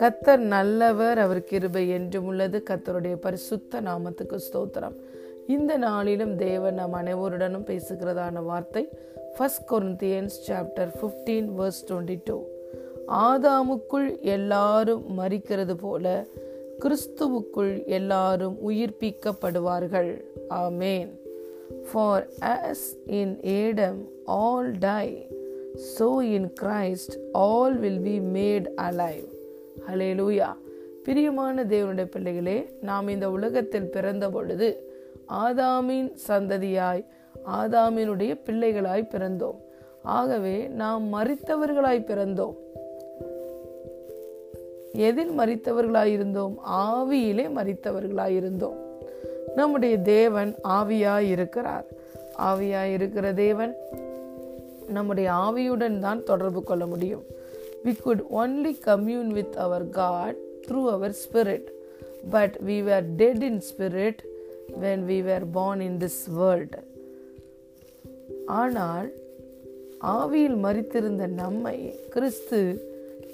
கத்தர் நல்லவர் அவர் கிருபை என்றும் உள்ளது. கத்தருடைய பரிசுத்த நாமத்துக்கு ஸ்தோத்திரம். இந்த நாளிலும் தேவன் நம் அனைவருடனும் பேசுகிறதான வார்த்தை first Corinthians chapter fifteen verse twenty two ஆதாமுக்குள் எல்லாரும் மறிக்கிறது போல கிறிஸ்துவுக்குள் எல்லாரும் உயிர்ப்பிக்கப்படுவார்கள். ஆமேன் for as in Adam all die so in Christ all will be made alive. ஹலேலூயா பிரியமான தேவனுடைய பிள்ளைகளே நாம் இந்த உலகத்தில் பிறந்த பொழுது ஆதாமின் சந்ததியாய் ஆதாமினுடைய பிள்ளைகளாய் பிறந்தோம். ஆகவே நாம் மறித்தவர்களாய் பிறந்தோம். எதில் மறித்தவர்களாய் இருந்தோம்? ஆவியிலே மறித்தவர்களாய் இருந்தோம். நம்முடைய தேவன் ஆவியாய் இருக்கிறார். ஆவியாய் இருக்கிற தேவன் நம்முடைய ஆவியுடன் தான் தொடர்பு கொள்ள முடியும். We could only commune with our God through our spirit. But we were dead in spirit when we were born in this world. ஆனால் ஆவியில் மறித்திருந்த நம்மை கிறிஸ்து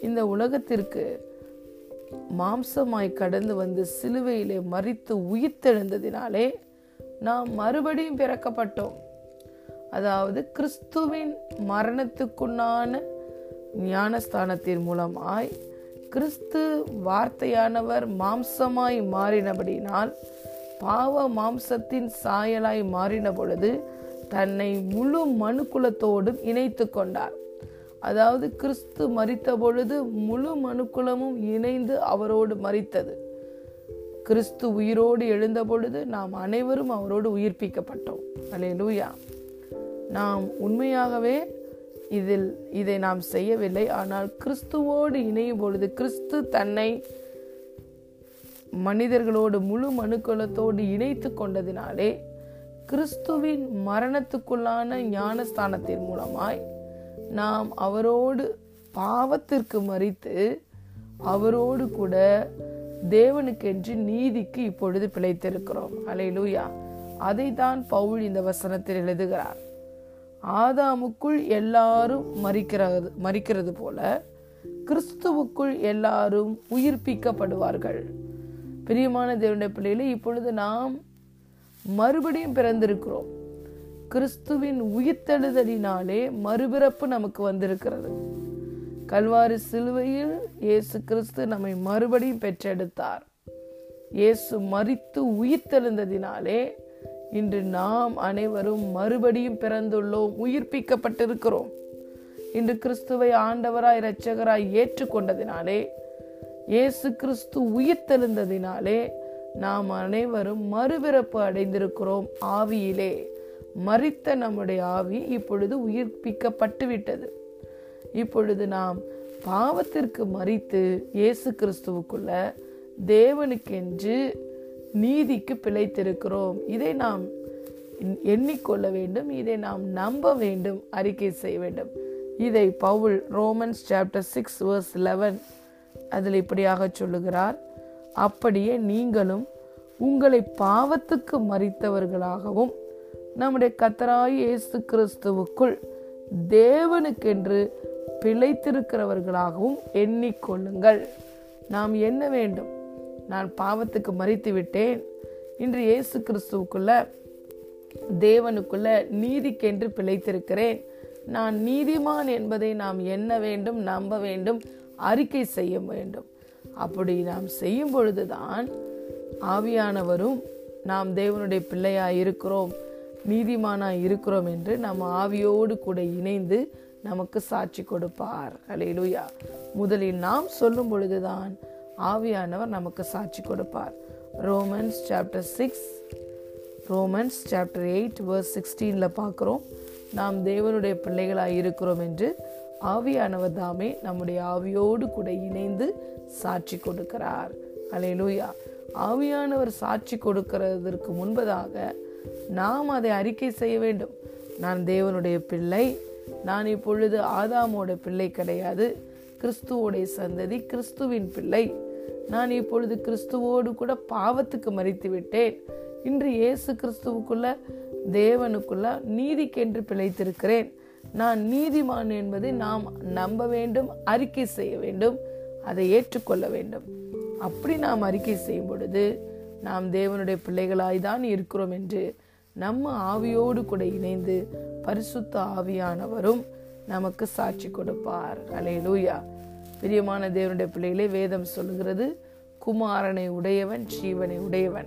இந்த உலகத்திற்கு மாம்சமாய் கடந்து வந்து சிலுவையிலே மறித்து உயிர்த்தெழுந்ததினாலே நாம் மறுபடியும் பிறக்கப்பட்டோம். அதாவது கிறிஸ்துவின் மரணத்துக்குண்டான ஞானஸ்தானத்தின் மூலமாய் கிறிஸ்து வார்த்தையானவர் மாம்சமாய் மாறினபடினால் பாவ மாம்சத்தின் சாயலாய் மாறின பொழுது தன்னை முழு மனுக்குலத்தோடும் இணைத்து கொண்டார். அதாவது கிறிஸ்து மறித்த பொழுது முழு மனுக்குலமும் இணைந்து அவரோடு மறித்தது கிறிஸ்து உயிரோடு எழுந்த பொழுது நாம் அனைவரும் அவரோடு உயிர்ப்பிக்கப்பட்டோம். அலே லூயா நாம் உண்மையாகவே இதில் இதை நாம் செய்யவில்லை. ஆனால் கிறிஸ்துவோடு இணையும் பொழுது கிறிஸ்து தன்னை மனிதர்களோடு முழு மனுக்குலத்தோடு இணைத்து கொண்டதினாலே கிறிஸ்துவின் மரணத்துக்குள்ளான ஞானஸ்தானத்தின் மூலமாய் நாம் அவரோடு பாவத்திற்கு மறித்து அவரோடு கூட தேவனுக்கென்று நீதிக்கு இப்பொழுது பிழைத்திருக்கிறோம். அலை லூயா அதை தான் பவுல் இந்த வசனத்தில் எழுதுகிறார். ஆதாமுக்குள் எல்லாரும் மறிக்கிறது மறிக்கிறது போல கிறிஸ்துவுக்குள் எல்லாரும் உயிர்ப்பிக்கப்படுவார்கள். பிரியமான தேவனுடைய பிள்ளைகளே இப்பொழுது நாம் மறுபடியும் பிறந்திருக்கிறோம். கிறிஸ்துவின் உயிர்த்தெழுதலினாலே மறுபிறப்பு நமக்கு வந்திருக்கிறது. கல்வாரி சிலுவையில் இயேசு கிறிஸ்து நம்மை மறுபடியும் பெற்றெடுத்தார். இயேசு மறித்து உயிர்த்தெழுந்ததினாலே இன்று நாம் அனைவரும் மறுபடியும் பிறந்துள்ளோம் உயிர்ப்பிக்கப்பட்டிருக்கிறோம். இன்று கிறிஸ்துவை ஆண்டவராய் இரட்சகராய் ஏற்றுக்கொண்டதினாலே இயேசு கிறிஸ்து உயிர்த்தெழுந்ததினாலே நாம் அனைவரும் மறுபிறப்பு அடைந்திருக்கிறோம் ஆவியிலே. மறித்த நம்முடைய ஆவி இப்பொழுது உயிர்ப்பிக்கப்பட்டு விட்டது இப்பொழுது நாம் பாவத்திற்கு மறித்து இயேசு கிறிஸ்துவுக்குள்ள தேவனுக்கென்று நீதிக்கு பிழைத்திருக்கிறோம். இதை நாம் எண்ணிக்கொள்ள வேண்டும். இதை நாம் நம்ப வேண்டும். அறிக்கை செய்ய வேண்டும். இதை Pavul Romans chapter six verse eleven அதில் இப்படியாக சொல்லுகிறார். அப்படியே நீங்களும் உங்களை பாவத்துக்கு மறித்தவர்களாகவும் நம்முடைய கத்தராய் இயேசு கிறிஸ்துவுக்குள் தேவனுக்கென்று பிழைத்திருக்கிறவர்களாகவும் எண்ணிக்கொள்ளுங்கள். நாம் என்ன வேண்டும்? நான் பாவத்துக்கு மறித்து விட்டேன் இன்று இயேசு கிறிஸ்துவுக்குள்ள தேவனுக்குள்ள நீதிக்கென்று பிழைத்திருக்கிறேன். நான் நீதிமான் என்பதை நாம் எண்ண வேண்டும் நம்ப வேண்டும் அறிக்கை செய்ய வேண்டும். அப்படி நாம் செய்யும் பொழுதுதான் ஆவியானவரும் நாம் தேவனுடைய பிள்ளையாய் இருக்கிறோம் நீதிமானாய் இருக்கிறோம் என்று நம்ம ஆவியோடு கூட இணைந்து நமக்கு சாட்சி கொடுப்பார். அலையிலுயா முதலில் நாம் சொல்லும் பொழுதுதான் ஆவியானவர் நமக்கு சாட்சி கொடுப்பார். Romans chapter six Romans chapter eight verse சிக்ஸ்டீனில் பார்க்குறோம். நாம் தேவனுடைய பிள்ளைகளாக இருக்கிறோம் என்று ஆவியானவர் தாமே நம்முடைய ஆவியோடு கூட இணைந்து சாட்சி கொடுக்கிறார். அலையலூயா ஆவியானவர் சாட்சி கொடுக்கிறதற்கு முன்பதாக நாம் அதை அறிக்கை செய்ய வேண்டும். நான் தேவனுடைய பிள்ளை நான் இப்பொழுது ஆதாமோட பிள்ளை கிடையாது. கிறிஸ்துவோடைய சந்ததி கிறிஸ்துவின் பிள்ளை. நான் இப்பொழுது கிறிஸ்துவோடு கூட பாவத்துக்கு மறித்து விட்டேன் இன்று இயேசு கிறிஸ்துவுக்குள்ள தேவனுக்குள்ள நீதிக்கென்று பிழைத்திருக்கிறேன். நான் நீதிமான் என்பதை நாம் நம்ப வேண்டும் அறிக்கை செய்ய வேண்டும் அதை ஏற்றுக்கொள்ள வேண்டும். அப்படி நாம் அறிக்கை செய்யும் பொழுது நாம் தேவனுடைய பிள்ளைகளாய் தான் இருக்கிறோம் என்று நம்ம ஆவியோடு கூட இணைந்து பரிசுத்த ஆவியானவரும் நமக்கு சாட்சி கொடுப்பார். அலையலூயா பிரியமான தேவனுடைய பிள்ளைகளே வேதம் சொல்லுகிறது குமாரனை உடையவன் ஜீவனை உடையவன்.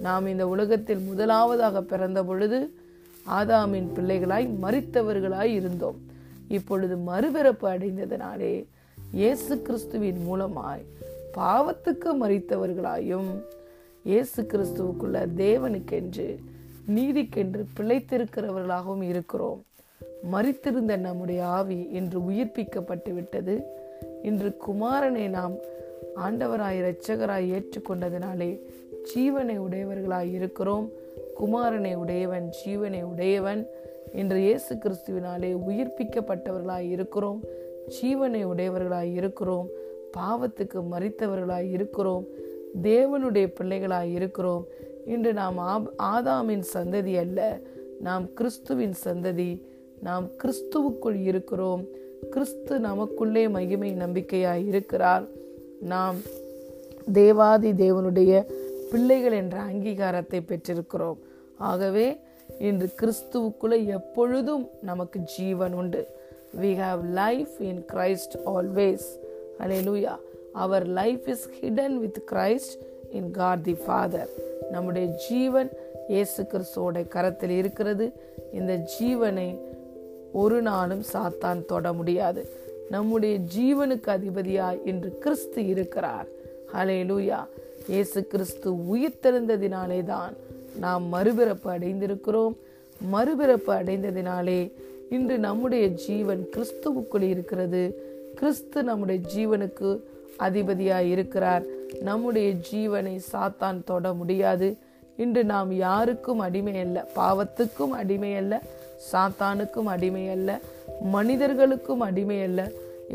நாம் இந்த உலகத்தில் முதலாவதாக பிறந்த பொழுது ஆதாமின் பிள்ளைகளாய் மறித்தவர்களாய் இருந்தோம். இப்பொழுது மறுபிறப்பு அடைந்ததினாலே இயேசு கிறிஸ்துவின் மூலமாய் பாவத்துக்கு மறித்தவர்களாயும் இயேசு கிறிஸ்துவுக்குள்ள தேவனுக்கென்று நீதிக்கென்று பிழைத்திருக்கிறவர்களாகவும் இருக்கிறோம். மறித்திருந்த நம்முடைய ஆவி இன்று உயிர்ப்பிக்கப்பட்டு விட்டது இன்று குமாரனை நாம் ஆண்டவராய் இரட்சகராய் ஏற்றுக்கொண்டதினாலே ஜீவனை உடையவர்களாய் இருக்கிறோம். குமாரனை உடையவன் ஜீவனை உடையவன். இன்று இயேசு கிறிஸ்துவினாலே உயிர்ப்பிக்கப்பட்டவர்களாய் இருக்கிறோம். ஜீவனை உடையவர்களாய் இருக்கிறோம். பாவத்துக்கு மறித்தவர்களாய் இருக்கிறோம். தேவனுடைய பிள்ளைகளாய் இருக்கிறோம். இன்று நாம் ஆதாமின் சந்ததி அல்ல நாம் கிறிஸ்துவின் சந்ததி. நாம் கிறிஸ்துவுக்குள் இருக்கிறோம். கிறிஸ்து நமக்குள்ளே மகிமை நம்பிக்கையாய் இருக்கிறார். நாம் தேவாதி தேவனுடைய பிள்ளைகள் என்ற அங்கீகாரத்தை பெற்றிருக்கிறோம். ஆகவே இன்று கிறிஸ்துவுக்குள்ளே எப்பொழுதும் நமக்கு ஜீவன் உண்டு. We have life in Christ always hallelujah our life is hidden with Christ in God the Father நம்முடைய ஜீவன் இயேசு கிறிஸ்துவோட கரத்தில் இருக்கிறது. இந்த ஜீவனை ஒரு நாளும் சாத்தான் தொட முடியாது. நம்முடைய ஜீவனுக்கு அதிபதியாய் இன்று கிறிஸ்து இருக்கிறார். ஹலே லூயா இயேசு கிறிஸ்து உயிர் தான் நாம் மறுபிறப்பு அடைந்திருக்கிறோம். மறுபிறப்பு அடைந்ததினாலே இன்று நம்முடைய ஜீவன் கிறிஸ்துவுக்குள் இருக்கிறது. கிறிஸ்து நம்முடைய ஜீவனுக்கு அதிபதியாய் இருக்கிறார். நம்முடைய ஜீவனை சாத்தான் தொட முடியாது. இன்று நாம் யாருக்கும் அடிமை அல்ல பாவத்துக்கும் அடிமை அல்ல சாத்தானுக்கும் அடிமை அல்ல மனிதர்களுக்கும் அடிமை அல்ல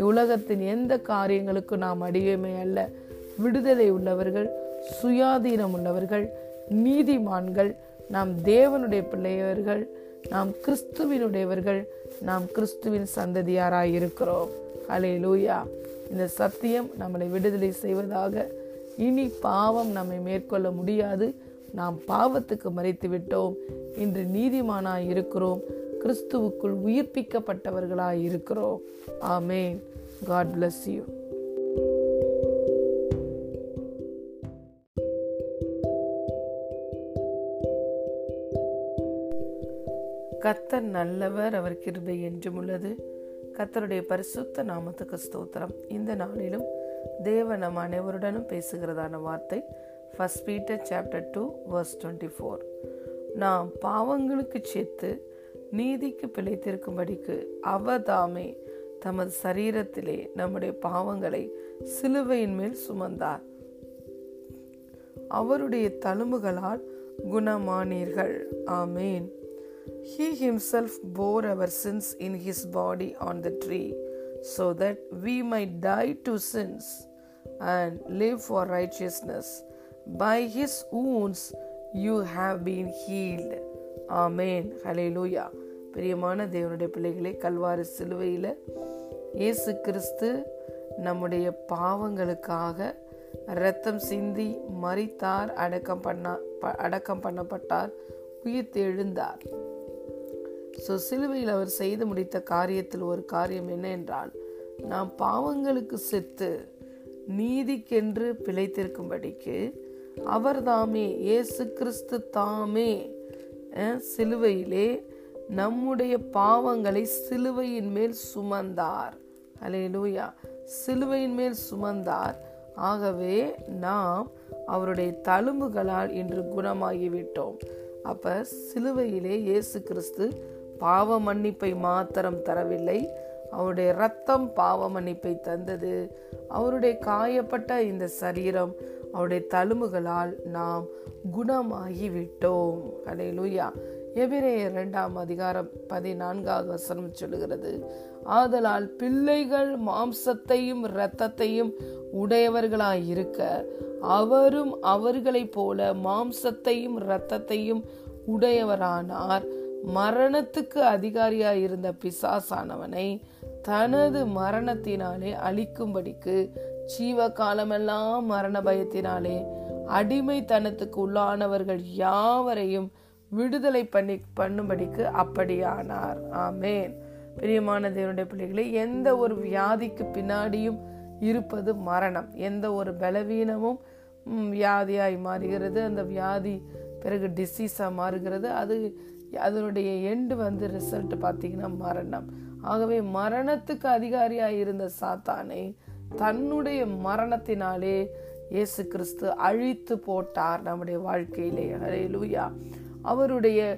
உலகத்தின் எந்த காரியங்களுக்கும் நாம் அடிமை அல்ல விடுதலை உள்ளவர்கள் சுயாதீனம் உள்ளவர்கள் நீதிமான்கள் நாம் தேவனுடைய பிள்ளையவர்கள் நாம் கிறிஸ்துவினுடையவர்கள் நாம் கிறிஸ்துவின் சந்ததியாராய் இருக்கிறோம். அலே லூயா இந்த சத்தியம் நம்மளை விடுதலை செய்வதாக இனி பாவம் நம்மை மேற்கொள்ள முடியாது. நாம் பாவத்துக்கு மறைத்து விட்டோம் இன்று நீதிமானாய் இருக்கிறோம். கிறிஸ்துவுக்குள் உயிர்ப்பிக்கப்பட்டவர்களாய் இருக்கிறோம். ஆமேன். காட் பிளஸ் யூ கத்தர் நல்லவர் அவர் கிருபை என்றும் உள்ளது. கத்தருடைய பரிசுத்த நாமத்துக்கு ஸ்தோத்திரம். இந்த நாளிலும் தேவ நம் அனைவருடனும் பேசுகிறதான வார்த்தை first Peter chapter two verse twenty four நாம் பாவங்களுக்கு சேர்த்து நீதிக்கு பிழைத்திருக்கும்படிக்கு அவதாமே தமது சரீரத்திலே நம்முடைய பாவங்களை சிலுவையின் மேல் சுமந்தார். அவருடைய தழும்புகளால் குணமானீர்கள். ஆமேன். He himself bore our sins in his body on the tree so that we might die to sins and live for righteousness By his wounds you have been healed. ஆமேன் ஹலேலூயா பிரியமான தேவனுடைய பிள்ளைகளை கல்வாரி சிலுவையில் இயேசு கிறிஸ்து நம்முடைய பாவங்களுக்காக ரத்தம் சிந்தி மறித்தார் அடக்கம் பண்ண அடக்கம் பண்ணப்பட்டார் உயிர் எழுந்தார் ஸோ சிலுவையில் அவர் செய்து முடித்த காரியத்தில் ஒரு காரியம் என்ன என்றால் நாம் பாவங்களுக்கு செத்து நீதிக்கென்று பிழைத்திருக்கும்படிக்கு அவர் தாமே இயேசு கிறிஸ்து தாமே. சிலுவையிலே நம்முடைய பாவங்களை சிலுவையின் மேல் சுமந்தார். அலே லூயா சிலுவையின் மேல் சுமந்தார். ஆகவே நாம் அவருடைய தழும்புகளால் இன்று குணமாகிவிட்டோம். அப்ப சிலுவையிலே இயேசு கிறிஸ்து பாவ மன்னிப்பை மாத்திரம் தரவில்லை. அவருடைய ரத்தம் பாவ மன்னிப்பை தந்தது. அவருடைய காயப்பட்ட இந்த சரீரம் அவருடைய தழும்புகளால் நாம் குணமாகி விட்டோம் அலையிலுயா எபிரே இரண்டாம் அதிகாரம் பதினான்காவது வசனம் சொல்லுகிறது. ஆதலால் பிள்ளைகள் மாம்சத்தையும் இரத்தத்தையும் உடையவர்களாய் இருக்க அவரும் அவர்களைப் போல மாம்சத்தையும் இரத்தத்தையும் உடையவரானார். மரணத்துக்கு அதிகாரியாயிருந்த பிசாசானவனை தனது மரணத்தினாலே அழிக்கும்படிக்கு ஜீவ காலமெல்லாம் மரண பயத்தினாலே அடிமைத்தனத்துக்கு உள்ளானவர்கள் யாவரையும் விடுதலை பண்ணி பண்ணும்படிக்கு அப்படியானார். ஆமேன். பிரியமான தேவனுடைய பிள்ளைகளே எந்த ஒரு வியாதிக்கு பின்னாடியும் இருப்பது மரணம். எந்த ஒரு பலவீனமும் வியாதியாய் மாறுகிறது. அந்த வியாதி பிறகு டிசீஸாக மாறுகிறது. அது அதனுடைய எண்டு வந்து ரிசல்ட் பார்த்தீங்கன்னா மரணம். ஆகவே மரணத்துக்கு அதிகாரியாக இருந்த சாத்தானை தன்னுடைய மரணத்தினாலே இயேசு கிறிஸ்து அழித்து போட்டார் நம்முடைய வாழ்க்கையிலே. ஹalleluya அவருடைய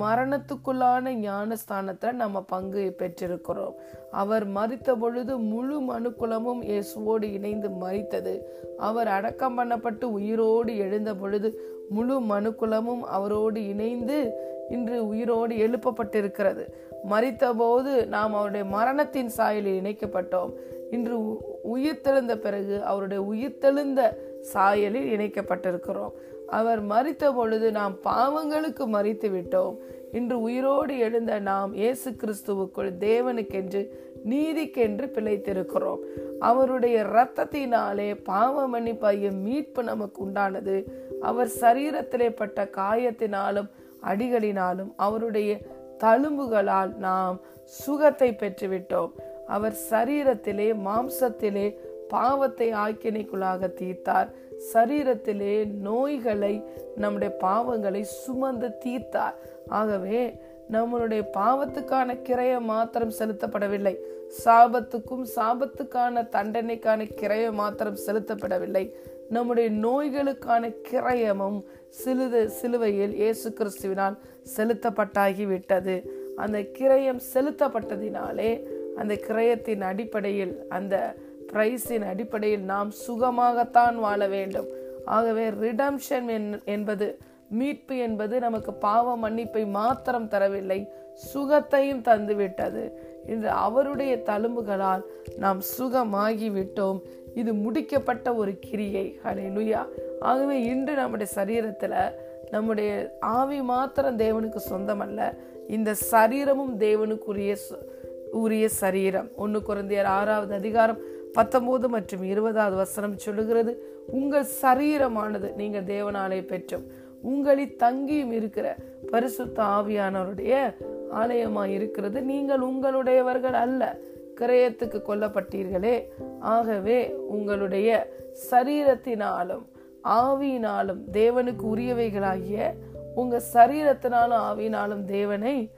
மரணத்துக்குள்ளான ஞானஸ்தானத்துல நம்ம பங்கு பெற்றிருக்கிறோம். அவர் மறித்த பொழுது முழு மனுக்குலமும் இயேசுவோடு இணைந்து மறித்தது அவர் அடக்கம் பண்ணப்பட்டு உயிரோடு எழுந்த பொழுது முழு மனுக்குலமும் அவரோடு இணைந்து இன்று உயிரோடு எழுப்பப்பட்டிருக்கிறது. மறித்தபோது நாம் அவருடைய மரணத்தின் சாயலில் இணைக்கப்பட்டோம். இன்று உ- உயிர்த்தெழுந்த பிறகு அவருடைய உயிர்த்தெழுந்த சாயலில் இணைக்கப்பட்டிருக்கிறோம். அவர் மறித்த பொழுது நாம் பாவங்களுக்கு மறித்து விட்டோம். இன்று உயிரோடு எழுந்த நாம் இயேசு கிறிஸ்துவுக்குள் தேவனுக்கென்று நீதிக்கென்று பிழைத்திருக்கிறோம். அவருடைய இரத்தத்தினாலே பாவ மன்னிப்பாய மீட்பு நமக்கு உண்டானது. அவர் சரீரத்திலே பட்ட காயத்தினாலும் அடிகளினாலும் அவருடைய தழும்புகளால் நாம் சுகத்தை பெற்றுவிட்டோம். அவர் சரீரத்திலே மாம்சத்திலே பாவத்தை ஆக்கினைக்குள்ளாக தீர்த்தார். சரீரத்திலே நோய்களை நம்முடைய பாவங்களை சுமந்து தீர்த்தார். ஆகவே நம்மளுடைய பாவத்துக்கான கிரையம் மாத்திரம் செலுத்தப்படவில்லை. சாபத்துக்கும் சாபத்துக்கான தண்டனைக்கான கிரையம் மாத்திரம் செலுத்தப்படவில்லை. நம்முடைய நோய்களுக்கான கிரயமும் சிலுது சிலுவையில் இயேசு கிறிஸ்துவினால் செலுத்தப்பட்டாகி விட்டது அந்த கிரயம் செலுத்தப்பட்டதினாலே அந்த கிரயத்தின் அடிப்படையில் அந்த பிரைஸின் அடிப்படையில் நாம் சுகமாகத்தான் வாழ வேண்டும். ஆகவே ரிடம்ஷன் என்பது மீட்பு என்பது நமக்கு பாவ மன்னிப்பை மாத்திரம் தரவில்லை சுகத்தையும் தந்துவிட்டது. இன்று அவருடைய தழும்புகளால் நாம் சுகமாகி விட்டோம் இது முடிக்கப்பட்ட ஒரு கிரியை. ஹalleluya ஆகவே இன்று நம்முடைய சரீரத்தில் நம்முடைய ஆவி மாத்திரம் தேவனுக்கு சொந்தமல்ல. இந்த சரீரமும் தேவனுக்குரிய சு- உரிய சரீரம். ஒன்று குழந்தையர் ஆறாவது அதிகாரம் பத்தொன்பது மற்றும் இருபதாவது வசனம் சொல்லுகிறது உங்கள் சரீரமானது நீங்கள் தேவனாலே பெற்றோம். உங்களில் தங்கியும் இருக்கிற பரிசுத்த ஆவியானவருடைய ஆலயமா இருக்கிறது. நீங்கள் உங்களுடையவர்கள் அல்ல. கிரயத்துக்கு கொல்லப்பட்டீர்களே. ஆகவே உங்களுடைய சரீரத்தினாலும் ஆவியினாலும் தேவனுக்கு உரியவைகளாகிய உங்க சரீரத்தினாலும் ஆவியினாலும் தேவனை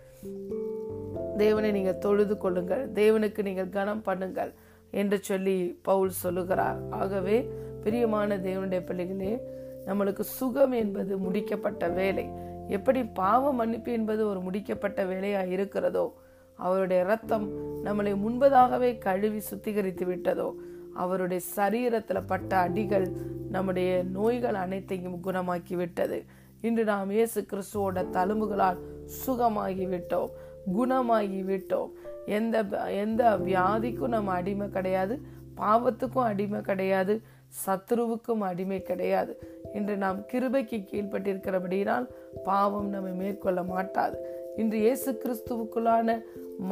தேவனை நீங்கள் தொழுது கொள்ளுங்கள். தேவனுக்கு நீங்கள் கனம் பண்ணுங்கள் என்று சொல்லி பவுல் சொல்லுகிறார். ஆகவே பிரியமான தேவனுடைய பிள்ளைகளே நம்மளுக்கு சுகம் என்பது முடிக்கப்பட்ட வேலை. எப்படி பாவ மன்னிப்பு என்பது ஒரு முடிக்கப்பட்ட வேலையாக இருக்கிறதோ அவருடைய ரத்தம் நம்மளை முன்பதாகவே கழுவி சுத்திகரித்து விட்டதோ அவருடைய சரீரத்தில் பட்ட அடிகள் நம்முடைய நோய்கள் அனைத்தையும் குணமாக்கி விட்டது இன்று நாம் இயேசு கிறிஸ்துவோட தழும்புகளால் சுகமாகி விட்டோம் குணமாகி விட்டோம் எந்த எந்த வியாதிக்கும் நம்ம அடிமை கிடையாது பாவத்துக்கும் அடிமை கிடையாது சத்ருவுக்கும் அடிமை கிடையாது. இன்று நாம் கிருபைக்கு கீழ்ப்பட்டிருக்கிறபடியினால் பாவம் நம்மை மேற்கொள்ள மாட்டாது. இன்று இயேசு கிறிஸ்துவுக்குள்ளான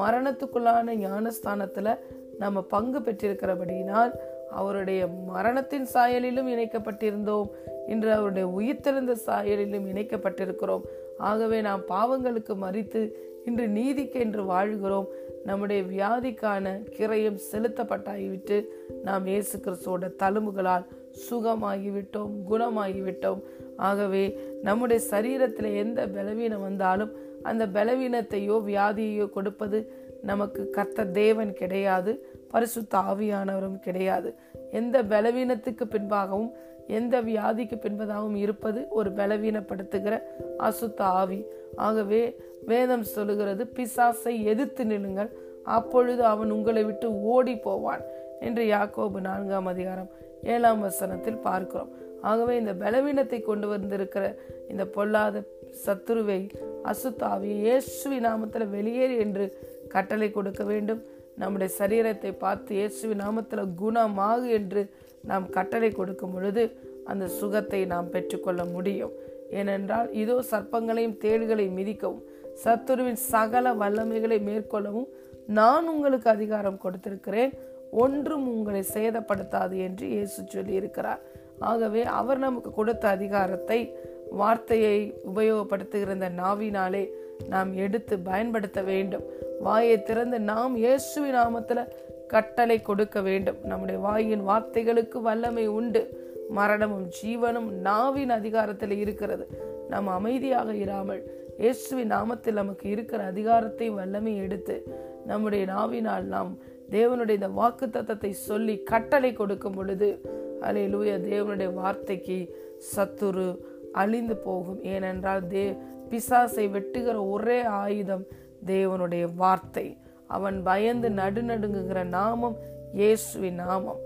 மரணத்துக்குள்ளான ஞானஸ்தானத்தில் நம்ம பங்கு பெற்றிருக்கிறபடியினால் அவருடைய மரணத்தின் சாயலிலும் இணைக்கப்பட்டிருந்தோம். இன்று அவருடைய உயிர்த்தெழுந்த சாயலிலும் இணைக்கப்பட்டிருக்கிறோம். ஆகவே நாம் பாவங்களுக்கு மறித்து இன்று நீதிக்கு என்று வாழ்கிறோம். நம்முடைய வியாதிக்கான கிரையும் செலுத்தப்பட்டாகிவிட்டு நாம் இயேசு கிறிஸ்துவோட தழும்புகளால் சுகமாகிவிட்டோம் குணமாகிவிட்டோம். ஆகவே நம்முடைய சரீரத்தில் எந்த பலவீனம் வந்தாலும் அந்த பலவீனத்தையோ வியாதியையோ கொடுப்பது நமக்கு கர்த்த தேவன் கிடையாது பரிசுத்த ஆவியானவரும் கிடையாது. எந்த பலவீனத்துக்கு பின்பாகவும் எந்த வியாதிக்கு பின்பதாகவும் இருப்பது ஒரு பலவீனப்படுத்துகிற அசுத்த ஆவி. ஆகவே வேதம் சொல்லுகிறது பிசாசை எதிர்த்து நில்லுங்கள் அப்பொழுது அவன் உங்களை விட்டு ஓடி போவான் என்று யாக்கோபு நான்காம் அதிகாரம் ஏழாம் வசனத்தில் பார்க்கிறோம். ஆகவே இந்த பலவீனத்தை கொண்டு வந்திருக்கிற இந்த பொல்லாத சத்துருவை அசுத்தாவியை இயேசுவி நாமத்தில் வெளியேறு என்று கட்டளை கொடுக்க வேண்டும். நம்முடைய சரீரத்தை பார்த்து இயேசுவி நாமத்தில் குணமாகு என்று நாம் கட்டளை கொடுக்கும் பொழுது அந்த சுகத்தை நாம் பெற்றுக்கொள்ள முடியும். ஏனென்றால் இதோ சர்ப்பங்களையும் தேள்களையும் மிதிக்கவும் சத்துருவின் சகல வல்லமைகளை மேற்கொள்ளவும் நான் உங்களுக்கு அதிகாரம் கொடுத்திருக்கிறேன். ஒன்றும் உங்களை சேதப்படுத்தாது என்று இயேசு சொல்லியிருக்கிறார். ஆகவே அவர் நமக்கு கொடுத்த அதிகாரத்தை வார்த்தையை உபயோகப்படுத்துகிற இந்த நாவினாலே நாம் எடுத்து பயன்படுத்த வேண்டும். வாயை திறந்து நாம் இயேசுவி நாமத்தில் கட்டளை கொடுக்க வேண்டும். நம்முடைய வாயின் வார்த்தைகளுக்கு வல்லமை உண்டு. மரணமும் ஜீவனும் நாவின் அதிகாரத்தில் இருக்கிறது. நாம் அமைதியாக இராமல் இயேசுவின் நாமத்தில் நமக்கு இருக்கிற அதிகாரத்தை வல்லமை எடுத்து நம்முடைய நாவினால் நாம் தேவனுடைய இந்த வாக்கு தத்தத்தை சொல்லி கட்டளை கொடுக்கும் பொழுது அலே லூய தேவனுடைய வார்த்தைக்கு சத்துரு அழிந்து போகும். ஏனென்றால் தே பிசாசை வெட்டுகிற ஒரே ஆயுதம் தேவனுடைய வார்த்தை. அவன் பயந்து நடுநடுங்குகிற நாமம் இயேசுவின் நாமம்.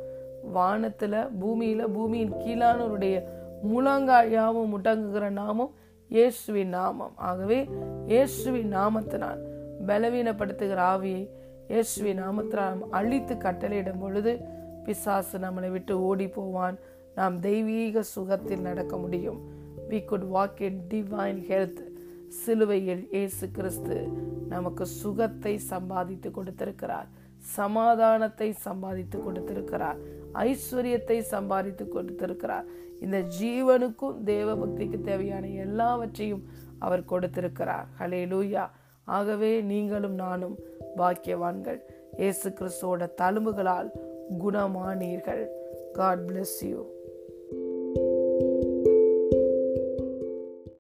வானத்துல பூமியில பூமியின் கீழானவருடைய முழங்காயாவும் முட்டங்குகிற முடங்குகிற நாமம் இயேசுவின் நாமம். ஆகவே இயேசுவின் நாமத்தினால் பலவீனப்படுத்துகிற ஆவியை இயேசுவின் நாமத்தினால் அழித்து கட்டளையிடும் பொழுது பிசாசு நம்மளை விட்டு ஓடி போவான் நாம் தெய்வீக சுகத்தில் நடக்க முடியும். We could walk in divine health சிலுவையில் இயேசு கிறிஸ்து நமக்கு சுகத்தை சம்பாதித்து கொடுத்திருக்கிறார். சமாதானத்தை சம்பாதித்து கொடுத்திருக்கிறார். ஐஸ்வர்யத்தை சம்பாதித்து கொடுத்திருக்கிறார். இந்த ஜீவனுக்கும் தேவ பக்திக்கு தேவையான எல்லாவற்றையும் அவர் கொடுத்திருக்கிறார். ஹலே லூயா ஆகவே நீங்களும் நானும் பாக்கியவான்கள். இயேசு கிறிஸ்துவோட தழும்புகளால் குணமானீர்கள். God bless you